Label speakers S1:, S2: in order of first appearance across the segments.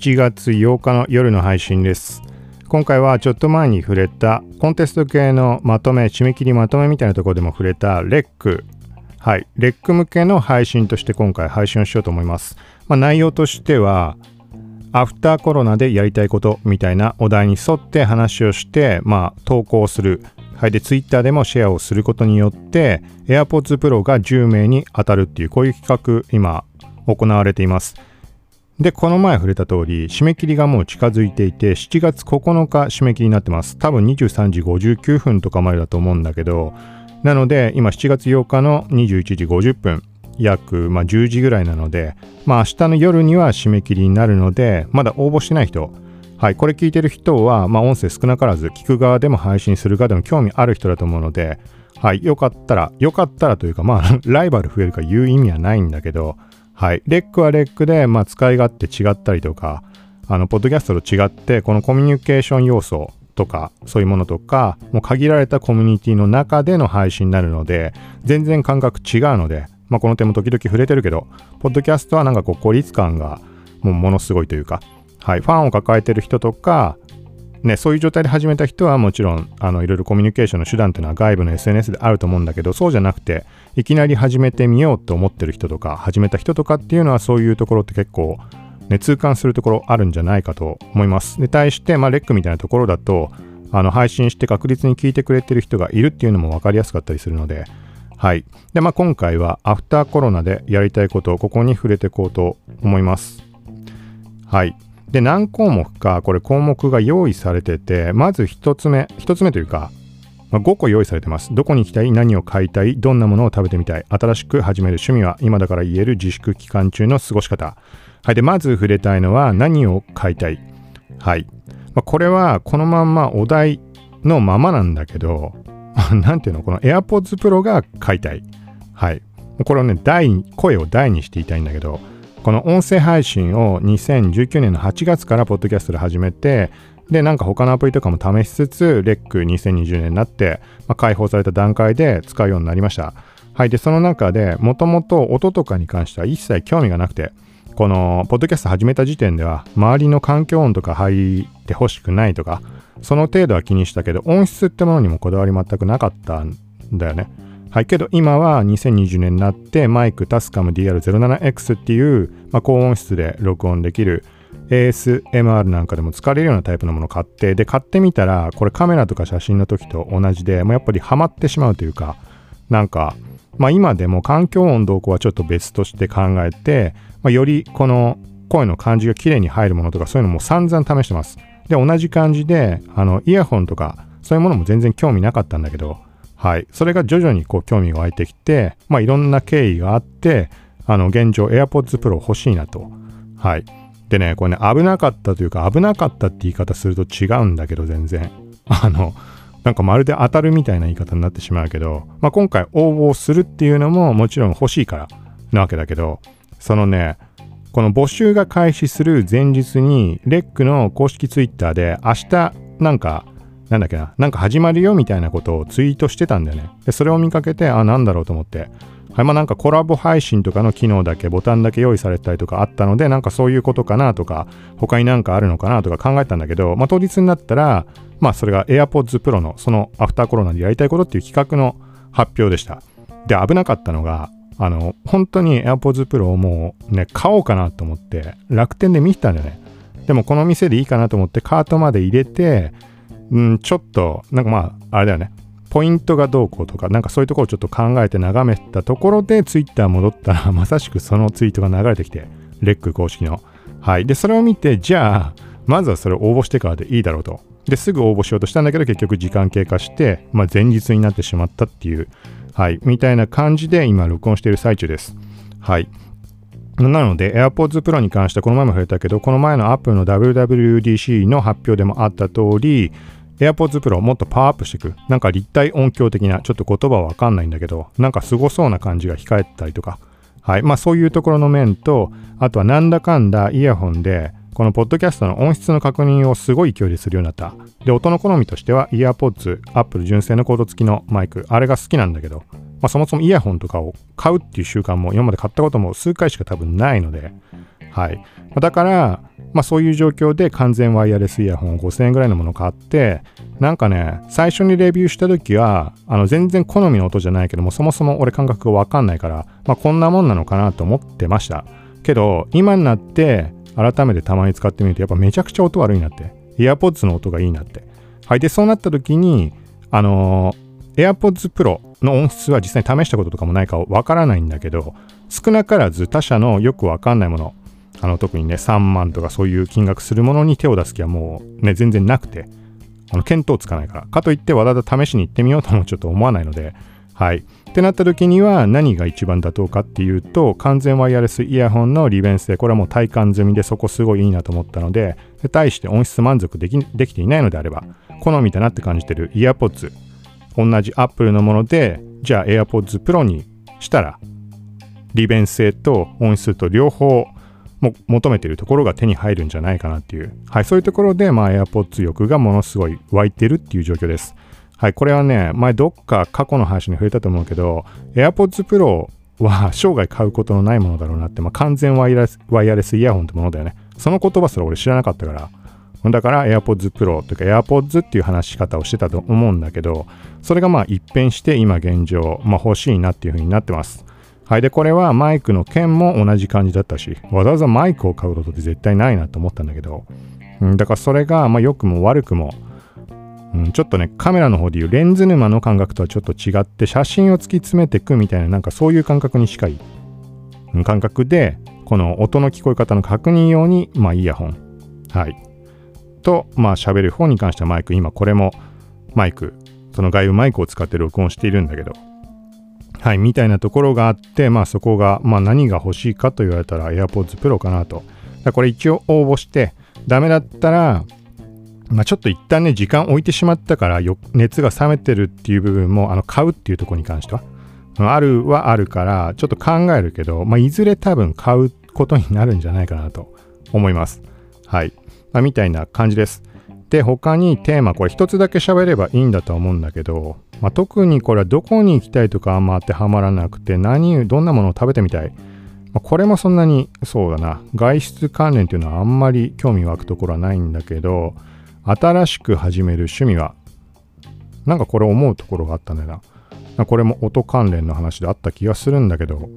S1: 7月8日の夜の配信です。今回はちょっと前に触れたコンテスト系のまとめ締め切りまとめみたいなところでも触れたレック。はい。レック向けの配信として今回配信をしようと思います、まあ、内容としてはアフターコロナでやりたいことみたいなお題に沿って話をしてまあ投稿する。はい、で Twitter でもシェアをすることによって AirPods Pro が10名に当たるっていうこういう企画今行われています。で、この前触れた通り、締め切りがもう近づいていて、7月9日締め切りになってます。多分23時59分とかまでだと思うんだけど、なので、今7月8日の21時50分、約、まあ、10時ぐらいなので、まあ明日の夜には締め切りになるので、まだ応募してない人、はい、これ聞いてる人は、まあ音声少なからず、聞く側でも配信する側でも興味ある人だと思うので、はい、よかったら、よかったらというか、まあ、ライバル増えるか言う意味はないんだけど、はい。レックはレックで、まあ、使い勝手違ったりとか、あの、ポッドキャストと違って、このコミュニケーション要素とか、そういうものとか、もう限られたコミュニティの中での配信になるので、全然感覚違うので、まあ、この点も時々触れてるけど、ポッドキャストはなんかこう、孤立感がもうものすごいというか、はい、ファンを抱えてる人とか、ね、そういう状態で始めた人はもちろんあのいろいろコミュニケーションの手段っていうのは外部の SNS であると思うんだけどそうじゃなくていきなり始めてみようと思ってる人とか始めた人とかっていうのはそういうところって結構、ね、痛感するところあるんじゃないかと思います。で対して、まあ、レックみたいなところだとあの配信して確実に聞いてくれてる人がいるっていうのも分かりやすかったりするのではい。で、まあ、今回はアフターコロナでやりたいことをここに触れていこうと思います。はい。で、何項目か、これ項目が用意されてて、まず1つ目、1つ目というか、まあ、5個用意されてます。どこに行きたい何を買いたいどんなものを食べてみたい新しく始める趣味は今だから言える自粛期間中の過ごし方。はい。で、まず触れたいのは何を買いたいはい。まあ、これはこのまんまお題のままなんだけど、なんていうのこの AirPods Pro が買いたい。はい。これをね、声を大にして言いたいんだけど、この音声配信を2019年の8月からポッドキャストで始めて、で、なんか他のアプリとかも試しつつ、レック2020年になって、まあ、開放された段階で使うようになりました。はい。で、その中でもともと音とかに関しては一切興味がなくて、このポッドキャスト始めた時点では、周りの環境音とか入ってほしくないとか、その程度は気にしたけど、音質ってものにもこだわり全くなかったんだよね。はい、けど今は2020年になってマイクタスカム DR07X っていう、まあ、高音質で録音できる ASMR なんかでも使われるようなタイプのものを買ってで買ってみたらこれカメラとか写真の時と同じでもうやっぱりハマってしまうというかなんかまあ今でも環境音動向はちょっと別として考えて、まあ、よりこの声の感じが綺麗に入るものとかそういうのも散々試してます。で同じ感じであのイヤホンとかそういうものも全然興味なかったんだけどはい。それが徐々にこう興味が湧いてきて、まあいろんな経緯があって、あの現状 AirPods Pro 欲しいなと。はい。でね、これね、危なかったというか、危なかったって言い方すると違うんだけど、全然。あの、なんかまるで当たるみたいな言い方になってしまうけど、まあ今回応募するっていうのももちろん欲しいからなわけだけど、そのね、この募集が開始する前日に、レックの公式 Twitter で明日なんかなんだっけな、なんか始まるよみたいなことをツイートしてたんだよね。で、それを見かけて、あ、なんだろうと思って。はい、まあなんかコラボ配信とかの機能だけ、ボタンだけ用意されたりとかあったので、なんかそういうことかなとか、他になんかあるのかなとか考えたんだけど、まあ当日になったら、まあそれが AirPods Pro のそのアフターコロナでやりたいことっていう企画の発表でした。で、危なかったのが、あの、本当に AirPods Pro をもうね、買おうかなと思って、楽天で見てたんだよね。でもこの店でいいかなと思ってカートまで入れて、うん、ちょっと、なんかまあ、あれだよね。ポイントがどうこうとか、なんかそういうところをちょっと考えて眺めたところで、ツイッター戻ったら、まさしくそのツイートが流れてきて、レック公式の。はい。で、それを見て、じゃあ、まずはそれを応募してからでいいだろうと。で、すぐ応募しようとしたんだけど、結局時間経過して、まあ、前日になってしまったっていう、はい。みたいな感じで今、録音している最中です。はい。なので AirPods Pro に関してはこの前も触れたけど、この前の Apple の WWDC の発表でもあった通り、AirPods Pro もっとパワーアップしていく。なんか立体音響的な、ちょっと言葉はわかんないんだけど、なんか凄そうな感じが控えてたりとか。はい。まあそういうところの面と、あとはなんだかんだイヤホンで、このポッドキャストの音質の確認をすごい勢いでするようになった。で、音の好みとしては、イヤーポッツ、Apple 純正のコード付きのマイク、あれが好きなんだけど、まあそもそもイヤホンとかを買うっていう習慣も今まで買ったことも数回しか多分ないので、はい。だから、まあそういう状況で完全ワイヤレスイヤホン5000円ぐらいのもの買って、なんかね、最初にレビューした時は、あの全然好みの音じゃないけども、そもそも俺感覚がわかんないから、まあこんなもんなのかなと思ってました。けど、今になって、改めてたまに使ってみると、やっぱめちゃくちゃ音悪いなって。AirPods の音がいいなって。はい。で、そうなった時に、あのー、AirPods Pro の音質は実際に試したこととかもないかわからないんだけど、少なからず他社のよくわかんないもの、あの特にね、3万とかそういう金額するものに手を出す気はもうね、全然なくて、あの見当つかないから。かといってわざわざ試しに行ってみようともちょっと思わないので、はい。ってなった時には何が一番妥当かっていうと、完全ワイヤレスイヤホンの利便性、これはもう体感済みでそこすごいいいなと思ったので、で対して音質満足できできていないのであれば、好みだなって感じてるイヤポッツ、同じ Apple のもので、じゃあ AirPods Pro にしたら、利便性と音質と両方も求めてるところが手に入るんじゃないかなっていう、はい、そういうところで、まあ、AirPods 欲がものすごい湧いてるっていう状況です。はい、これはね、前どっか過去の話に触れたと思うけど、AirPods Pro は生涯買うことのないものだろうなって、まあ、完全ワイヤレスワイヤレスイヤホンってものだよね。その言葉すら俺知らなかったから、だから AirPods Pro というか AirPods っていう話し方をしてたと思うんだけど、それがまあ一変して今現状、まあ欲しいなっていう風になってます。はい。で、これはマイクの剣も同じ感じだったし、わざわざマイクを買うことって絶対ないなと思ったんだけど、うん、だからそれが、まあ良くも悪くも、うん、ちょっとね、カメラの方でいうレンズ沼の感覚とはちょっと違って、写真を突き詰めていくみたいな、なんかそういう感覚に近い、感覚で、この音の聞こえ方の確認用に、まあイヤホン。はい。と、まあ喋る方に関してはマイク、今これもマイク、その外部マイクを使って録音しているんだけど、はい、みたいなところがあって、まあそこが、まあ何が欲しいかと言われたら AirPods Pro かなと。これ一応応募して、ダメだったら、まあちょっと一旦ね、時間置いてしまったから熱が冷めてるっていう部分も、あの、買うっていうところに関しては、あるはあるから、ちょっと考えるけど、まあいずれ多分買うことになるんじゃないかなと思います。はい。まあ、みたいな感じです。で、他にテーマ、これ一つだけ喋ればいいんだと思うんだけど、まあ、特にこれはどこに行きたいとかあんま当てはまらなくて、何、どんなものを食べてみたい。まあ、これもそんなに、そうだな、外出関連っていうのはあんまり興味湧くところはないんだけど、新しく始める趣味は、なんかこれ思うところがあったんだよな。これも音関連の話であった気がするんだけど、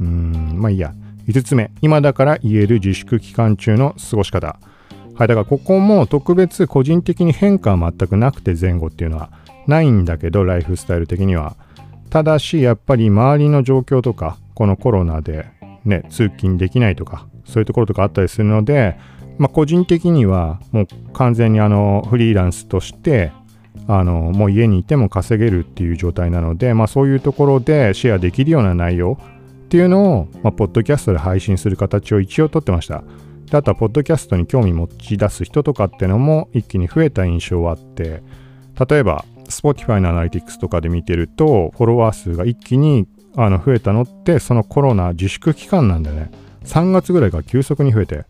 S1: うーん、まあいいや。5つ目、今だから言える自粛期間中の過ごし方。はい、だからここも特別個人的に変化は全くなくて前後っていうのはないんだけど、ライフスタイル的には。ただし、やっぱり周りの状況とか、このコロナでね、通勤できないとか、そういうところとかあったりするので、まあ、個人的にはもう完全にあのフリーランスとしてあのもう家にいても稼げるっていう状態なので、まあ、そういうところでシェアできるような内容っていうのを、まあ、ポッドキャストで配信する形を一応とってました。であとは、ポッドキャストに興味持ち出す人とかってのも一気に増えた印象はあって、例えば、Spotify のアナリティクスとかで見てると、フォロワー数が一気にあの増えたのって、そのコロナ自粛期間なんだよね。3月ぐらいから急速に増えて、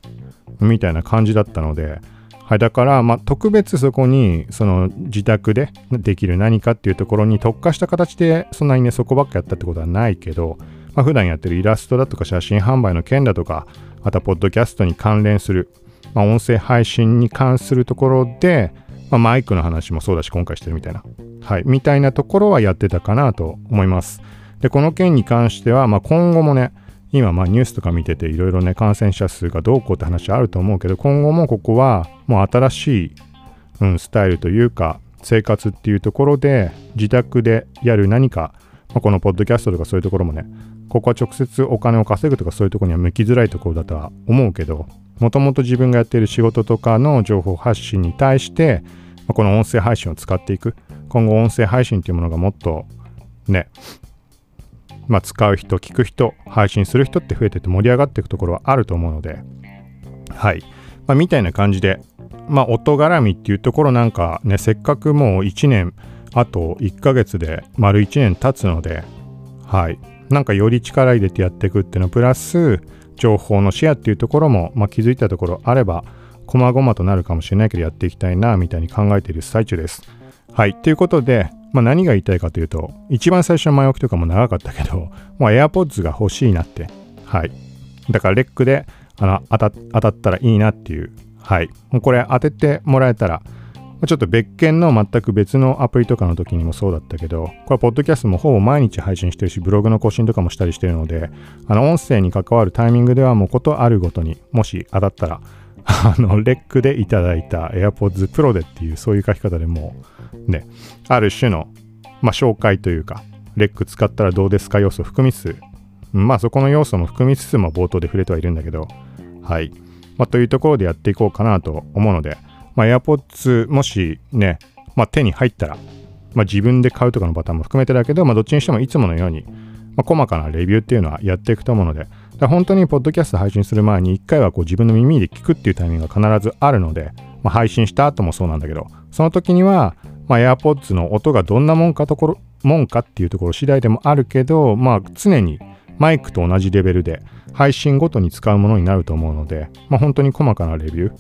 S1: みたいな感じだったので、はい、だから、まあ、特別そこに、その自宅でできる何かっていうところに特化した形で、そんなにね、そこばっかやったってことはないけど、まあ、普段やってるイラストだとか写真販売の件だとか、あとはポッドキャストに関連する、まあ、音声配信に関するところで、まあ、マイクの話もそうだし、今回してるみたいな。はい。みたいなところはやってたかなと思います。で、この件に関しては、まあ、今後もね、今、まあ、ニュースとか見てて、いろいろね、感染者数がどうこうって話あると思うけど、今後もここは、もう新しい、うん、スタイルというか、生活っていうところで、自宅でやる何か、まあ、このポッドキャストとかそういうところもね、ここは直接お金を稼ぐとかそういうところには向きづらいところだとは思うけど、もともと自分がやっている仕事とかの情報発信に対して、まあ、この音声配信を使っていく。今後音声配信っていうものがもっとね、まあ、使う人、聞く人、配信する人って増えてて盛り上がっていくところはあると思うので、はい。まあ、みたいな感じで、まあ、音絡みっていうところなんかね、せっかくもう1年、あと1ヶ月で丸1年経つので、はい。なんかより力入れてやっていくっていうのプラス情報のシェアっていうところも、まあ、気づいたところあれば細々となるかもしれないけどやっていきたいなみたいに考えている最中です。はい。ということで、まあ、何が言いたいかというと一番最初の前置きとかも長かったけどもう AirPods が欲しいなって。はい。だからレックであの当た当たったらいいなっていう。はい。もうこれ当ててもらえたら、ちょっと別件の全く別のアプリとかの時にもそうだったけど、これはポッドキャストもほぼ毎日配信してるし、ブログの更新とかもしたりしてるので、あの音声に関わるタイミングではもうことあるごとに、もし当たったら、あの、レックでいただいた AirPods Pro でっていうそういう書き方でもう、ね、ある種の、まあ、紹介というか、レック使ったらどうですか要素を含みつつ、まあそこの要素も含みつつも冒頭で触れてはいるんだけど、はい。まあというところでやっていこうかなと思うので、まあ AirPods もしね、まあ手に入ったら、まあ自分で買うとかのパターンも含めてだけど、まあどっちにしてもいつものように、まあ細かなレビューっていうのはやっていくと思うので、本当にポッドキャスト配信する前に一回はこう自分の耳で聞くっていうタイミングが必ずあるので、まあ、配信した後もそうなんだけど、その時には、まあ、AirPods の音がどんなもんかところ、もんかっていうところ次第でもあるけど、まあ常にマイクと同じレベルで配信ごとに使うものになると思うので、まあ、本当に細かなレビュー、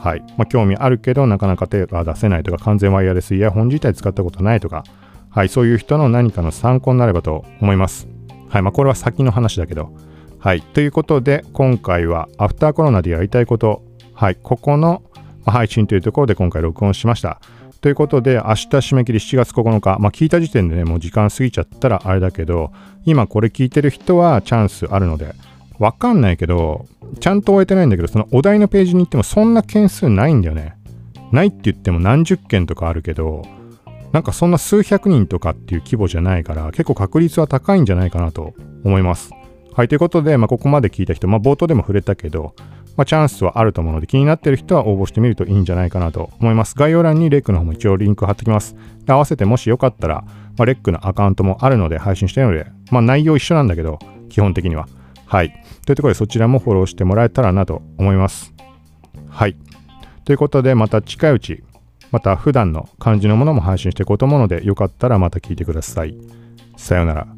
S1: はい。まあ、興味あるけど、なかなか手が出せないとか、完全ワイヤレスイヤホン自体使ったことないとか、はい。そういう人の何かの参考になればと思います。はい。まあ、これは先の話だけど。はい。ということで、今回はアフターコロナでやりたいこと、はい。ここの配信というところで今回録音しました。ということで、明日締め切り7月9日。まあ、聞いた時点でね、もう時間過ぎちゃったらあれだけど、今これ聞いてる人はチャンスあるので、わかんないけど、ちゃんと終えてないんだけど、そのお題のページに行ってもそんな件数ないんだよね。ないって言っても何十件とかあるけど、なんかそんな数百人とかっていう規模じゃないから、結構確率は高いんじゃないかなと思います。はい、ということで、まあ、ここまで聞いた人、まあ、冒頭でも触れたけど、まあ、チャンスはあると思うので、気になってる人は応募してみるといいんじゃないかなと思います。概要欄にレックの方も一応リンク貼ってきます。で合わせてもしよかったら、まあ、レックのアカウントもあるので配信してるので、まあ、内容一緒なんだけど、基本的には。はい。というところでそちらもフォローしてもらえたらなと思います。はい。ということで、また近いうち、また普段の感じのものも配信していこうと思うので、よかったらまた聞いてください。さようなら。